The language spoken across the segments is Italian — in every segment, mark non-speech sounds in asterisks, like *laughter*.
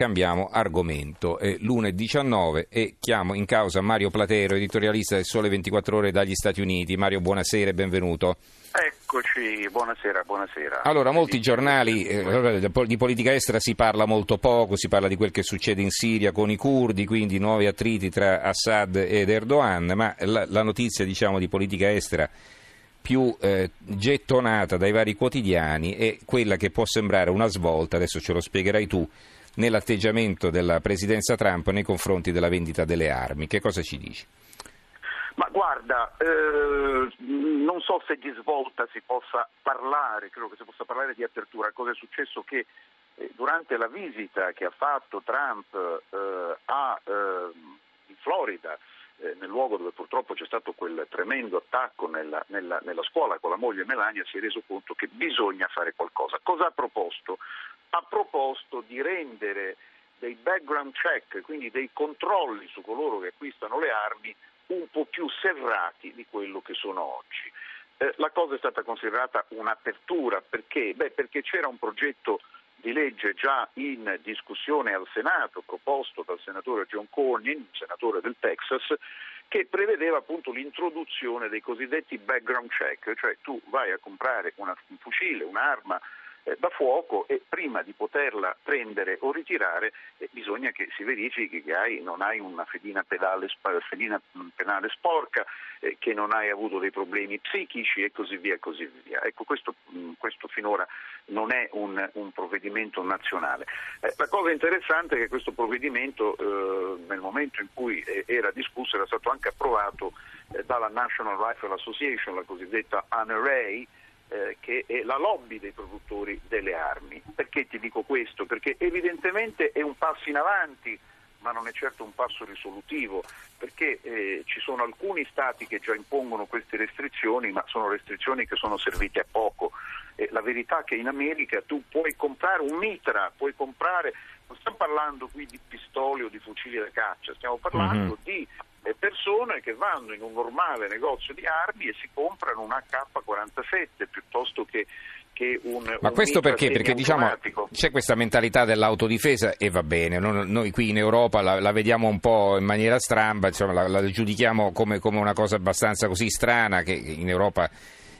Cambiamo argomento. È l'1.19 e chiamo in causa Mario Platero, editorialista del Sole 24 Ore dagli Stati Uniti. Mario, buonasera e benvenuto. Eccoci, buonasera, buonasera. Allora, molti giornali eh, di politica estera si parla molto poco, si parla di quel che succede in Siria con i curdi, quindi nuovi attriti tra Assad ed Erdogan, ma la, la notizia diciamo, di politica estera più eh, gettonata dai vari quotidiani è quella che può sembrare una svolta, adesso ce lo spiegherai tu, nell'atteggiamento della presidenza Trump nei confronti della vendita delle armi. Che cosa ci dici? Ma guarda, eh, non so se di svolta si possa parlare, credo che si possa parlare di apertura. Cosa è successo? Che eh, durante la visita che ha fatto Trump eh, a, eh, in Florida, eh, nel luogo dove purtroppo c'è stato quel tremendo attacco nella, nella, nella scuola con la moglie Melania, si è reso conto che bisogna fare qualcosa. Cosa ha proposto? ha proposto di rendere dei background check, quindi dei controlli su coloro che acquistano le armi, un po' più serrati di quello che sono oggi. Eh, la cosa è stata considerata un'apertura perché? Beh, perché c'era un progetto di legge già in discussione al Senato, proposto dal senatore John Cornyn, senatore del Texas, che prevedeva appunto l'introduzione dei cosiddetti background check, cioè tu vai a comprare una, un fucile, un'arma da fuoco e prima di poterla prendere o ritirare eh, bisogna che si verifichi che hai, non hai una fedina, pedale, fedina mm, penale sporca, eh, che non hai avuto dei problemi psichici e così via. E così via. Ecco, questo, mm, questo, finora non è un, un provvedimento nazionale. Eh, la cosa interessante è che questo provvedimento eh, nel momento in cui eh, era discusso era stato anche approvato dalla National Rifle Association, la cosiddetta NRA, eh, che è la lobby dei produttori delle armi. Perché ti dico questo? Perché evidentemente è un passo in avanti, ma non è certo un passo risolutivo, perché eh, ci sono alcuni stati che già impongono queste restrizioni, ma sono restrizioni che sono servite a poco. Eh, la verità è che in America tu puoi comprare un mitra, puoi comprare, non stiamo parlando qui di pistole o di fucili da caccia, stiamo parlando mm-hmm. di persone che vanno in un normale negozio di armi e si comprano un AK-47 piuttosto che un, Ma un questo perché? Perché diciamo, c'è questa mentalità dell'autodifesa e va bene, noi, noi qui in Europa la, la, vediamo un po' in maniera stramba, insomma, la, la giudichiamo come, come, una cosa abbastanza così strana che in Europa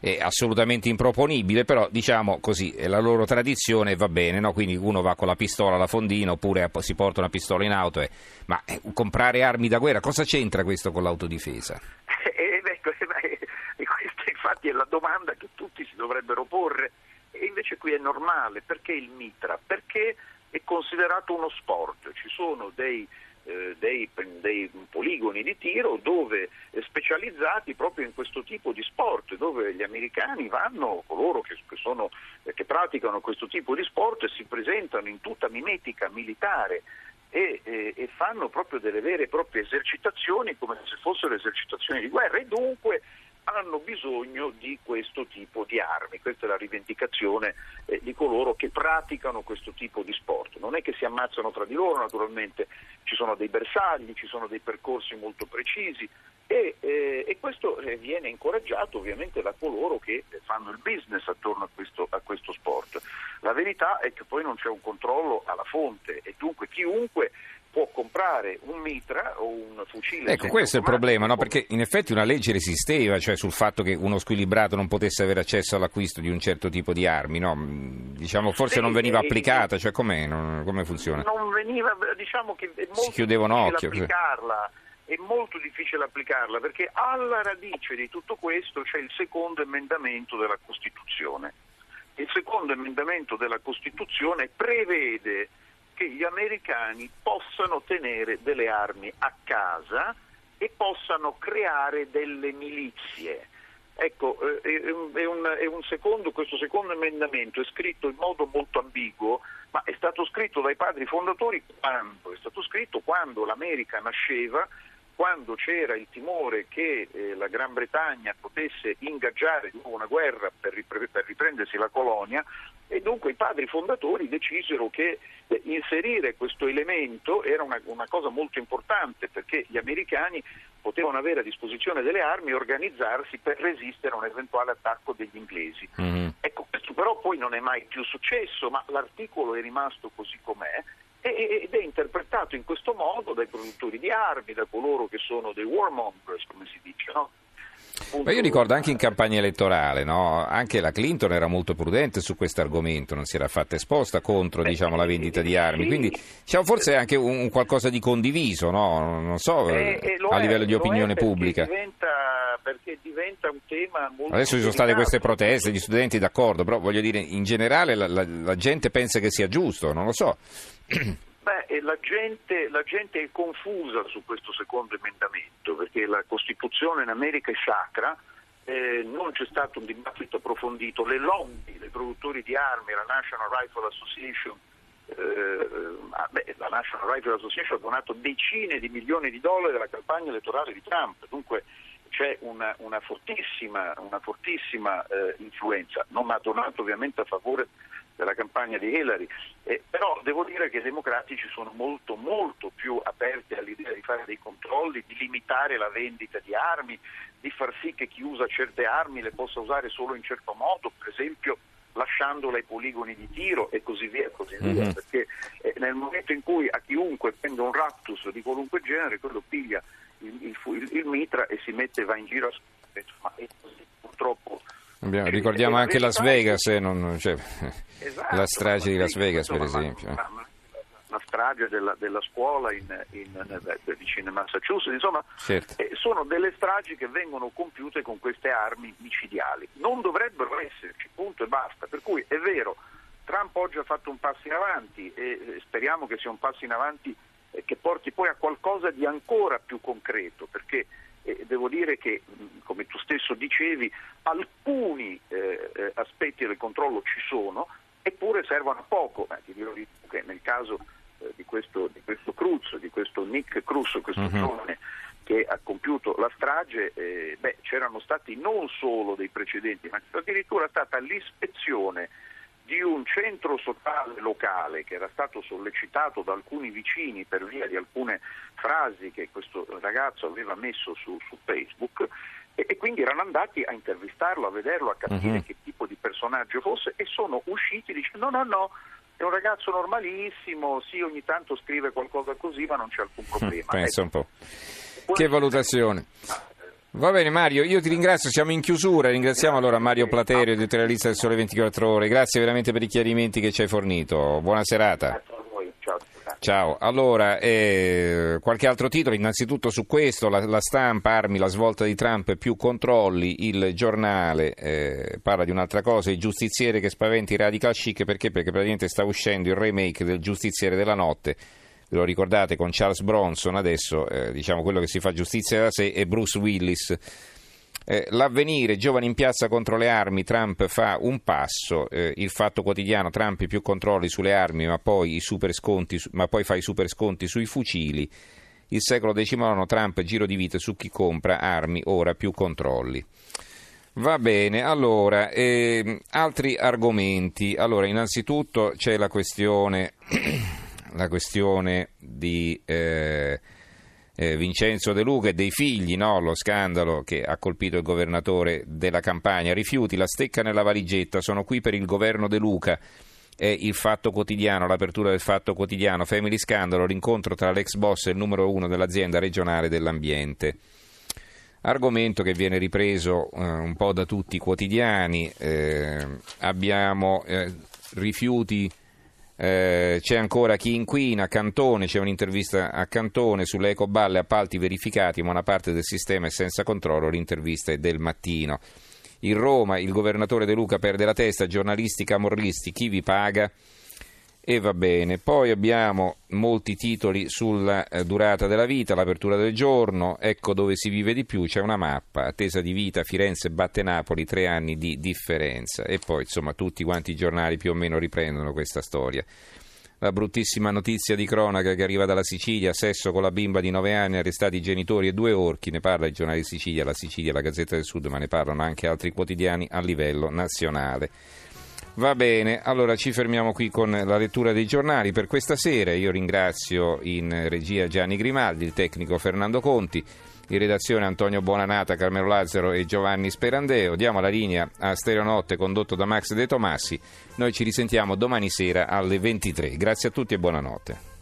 è assolutamente improponibile, però diciamo così, è la loro tradizione va bene, no? quindi uno va con la pistola alla fondina oppure si porta una pistola in auto, e... ma eh, comprare armi da guerra, cosa c'entra questo con l'autodifesa? *laughs* Eh, eh, questa infatti è la domanda che tutti si dovrebbero porre e invece qui è normale, perché il mitra? Perché è considerato uno sport, ci sono dei eh, dei, dei, poligoni di tiro dove, eh, specializzati proprio in questo tipo di sport, dove gli americani vanno, coloro che, che, sono, eh, che praticano questo tipo di sport, si presentano in tutta mimetica militare e, e, e, fanno proprio delle vere e proprie esercitazioni come se fossero esercitazioni di guerra. E dunque hanno bisogno di questo tipo di armi. Questa è la rivendicazione eh, di coloro che praticano questo tipo di sport. Non è che si ammazzano tra di loro, naturalmente ci sono dei bersagli, ci sono dei percorsi molto precisi e, eh, e questo eh, viene incoraggiato ovviamente da coloro che fanno il business attorno a questo, a questo sport. La verità è che poi non c'è un controllo alla fonte e dunque chiunque può comprare un mitra o un fucile. Ecco, questo è il problema, no? perché in effetti una legge resisteva, cioè sul fatto che uno squilibrato non potesse avere accesso all'acquisto di un certo tipo di armi, no? diciamo, forse sì, non veniva applicata, cioè? Non, come funziona? Non veniva, diciamo che è molto si chiudeva un occhio. applicarla. È molto difficile applicarla perché alla radice di tutto questo c'è il secondo emendamento della Costituzione. Il secondo emendamento della Costituzione prevede che gli americani possano tenere delle armi a casa e possano creare delle milizie. Ecco, eh, è un, è un secondo, questo secondo emendamento è scritto in modo molto ambiguo, ma è stato scritto dai padri fondatori quando? È stato scritto quando l'America nasceva quando c'era il timore che eh, la Gran Bretagna potesse ingaggiare di nuovo una guerra per, ripre- per, riprendersi la colonia e dunque i padri fondatori decisero che eh, inserire questo elemento era una, una, cosa molto importante perché gli americani potevano avere a disposizione delle armi e organizzarsi per resistere a un eventuale attacco degli inglesi. Mm-hmm. Ecco, questo però poi non è mai più successo, ma l'articolo è rimasto così com'è ed è interpretato in questo modo dai produttori di armi, da coloro che sono dei warmongers, come si dice, no? Ma io ricordo anche in campagna elettorale, no? anche la Clinton era molto prudente su questo argomento, non si era fatta esposta contro diciamo, la vendita di armi, quindi diciamo, forse è anche un, qualcosa di condiviso, no? non so, eh, eh, a livello è, di opinione pubblica. Diventa, perché diventa un tema molto... Adesso ci sono state queste proteste, gli studenti d'accordo, però voglio dire, in generale la, la, la gente pensa che sia giusto, non lo so. *clears throat* La gente, la gente, è confusa su questo secondo emendamento perché la Costituzione in America è sacra, eh, non c'è stato un dibattito approfondito, le lobby dei produttori di armi, la National Rifle Association, eh, ah, beh, la National Rifle Association ha donato decine di milioni di dollari alla campagna elettorale di Trump, dunque c'è una, una fortissima, una fortissima eh, influenza, non ha donato ovviamente a favore della campagna di Hillary, eh, però devo dire che i democratici sono molto molto più aperti all'idea di fare dei controlli, di limitare la vendita di armi, di far sì che chi usa certe armi le possa usare solo in certo modo, per esempio lasciandole ai poligoni di tiro e così via, così via. Mm-hmm. perché eh, nel momento in cui a chiunque prende un raptus di qualunque genere, quello piglia il, il, il, il mitra e si mette, va in giro a ma è così purtroppo Abbiamo, ricordiamo anche Las Vegas, eh, non, cioè, esatto, la strage di Las Vegas per esempio. La, la strage della, della scuola in, in, in, vicino a Massachusetts, insomma certo. eh, sono delle stragi che vengono compiute con queste armi micidiali. Non dovrebbero esserci, punto e basta. Per cui è vero, Trump oggi ha fatto un passo in avanti e speriamo che sia un passo in avanti eh, che porti poi a qualcosa di ancora più concreto, perché eh, devo dire che, come tu stesso dicevi, alcuni eh, eh, aspetti del controllo ci sono, eppure servono a poco. Eh, ti dirò che nel caso eh, di, questo, di, questo, Cruz, di questo Nick Cruz, questo uh-huh. giovane che ha compiuto la strage, eh, beh, c'erano stati non solo dei precedenti, ma c'è addirittura stata l'ispezione di un centro sociale locale che era stato sollecitato da alcuni vicini per via di alcune frasi che questo ragazzo aveva messo su, su Facebook e, e, quindi erano andati a intervistarlo, a vederlo, a capire uh-huh. che tipo di personaggio fosse e sono usciti dicendo no, no, no, è un ragazzo normalissimo, sì, ogni tanto scrive qualcosa così, ma non c'è alcun *laughs* problema. Pensa ecco. un po'. Che valutazione. Va bene Mario, io ti ringrazio, siamo in chiusura, ringraziamo allora Mario Platerio, editorialista del Sole 24 Ore, grazie veramente per i chiarimenti che ci hai fornito, buona serata. Ciao, allora eh, qualche altro titolo, innanzitutto su questo, la, la, stampa, armi, la svolta di Trump, più controlli, il giornale eh, parla di un'altra cosa, il giustiziere che spaventa i radical chic perché? Perché praticamente sta uscendo il remake del giustiziere della notte ve lo ricordate con Charles Bronson, adesso eh, diciamo quello che si fa giustizia da sé è Bruce Willis. Eh, l'avvenire, giovani in piazza contro le armi, Trump fa un passo, eh, il fatto quotidiano, Trump più controlli sulle armi ma poi, sconti, ma poi fa i super sconti sui fucili, il secolo XIX, Trump giro di vita su chi compra armi, ora più controlli. Va bene, allora, eh, altri argomenti. Allora, innanzitutto c'è la questione *clears throat* la questione di eh, eh, Vincenzo De Luca e dei figli, no? lo scandalo che ha colpito il governatore della campagna. Rifiuti, la stecca nella valigetta, sono qui per il governo De Luca. È il fatto quotidiano, l'apertura del fatto quotidiano, Family Scandalo, l'incontro tra l'ex boss e il numero uno dell'azienda regionale dell'ambiente. Argomento che viene ripreso eh, un po' da tutti i quotidiani. Eh, abbiamo eh, rifiuti eh, c'è ancora chi inquina, Cantone, c'è un'intervista a Cantone sulle ecoballe appalti verificati, ma una parte del sistema è senza controllo, l'intervista è del mattino. In Roma il governatore De Luca perde la testa, giornalisti camorristi, chi vi paga? E va bene, poi abbiamo molti titoli sulla eh, durata della vita, l'apertura del giorno, ecco dove si vive di più, c'è una mappa, attesa di vita, Firenze batte Napoli, tre anni di differenza e poi insomma tutti quanti i giornali più o meno riprendono questa storia. La bruttissima notizia di cronaca che arriva dalla Sicilia, sesso con la bimba di nove anni, arrestati i genitori e due orchi, ne parla il giornale Sicilia, la Sicilia, la Gazzetta del Sud, ma ne parlano anche altri quotidiani a livello nazionale. Va bene, allora ci fermiamo qui con la lettura dei giornali per questa sera. Io ringrazio in regia Gianni Grimaldi, il tecnico Fernando Conti, in redazione Antonio Buonanata, Carmelo Lazzaro e Giovanni Sperandeo. Diamo la linea a Stereonotte condotto da Max De Tomassi. Noi ci risentiamo domani sera alle 23. Grazie a tutti e buonanotte.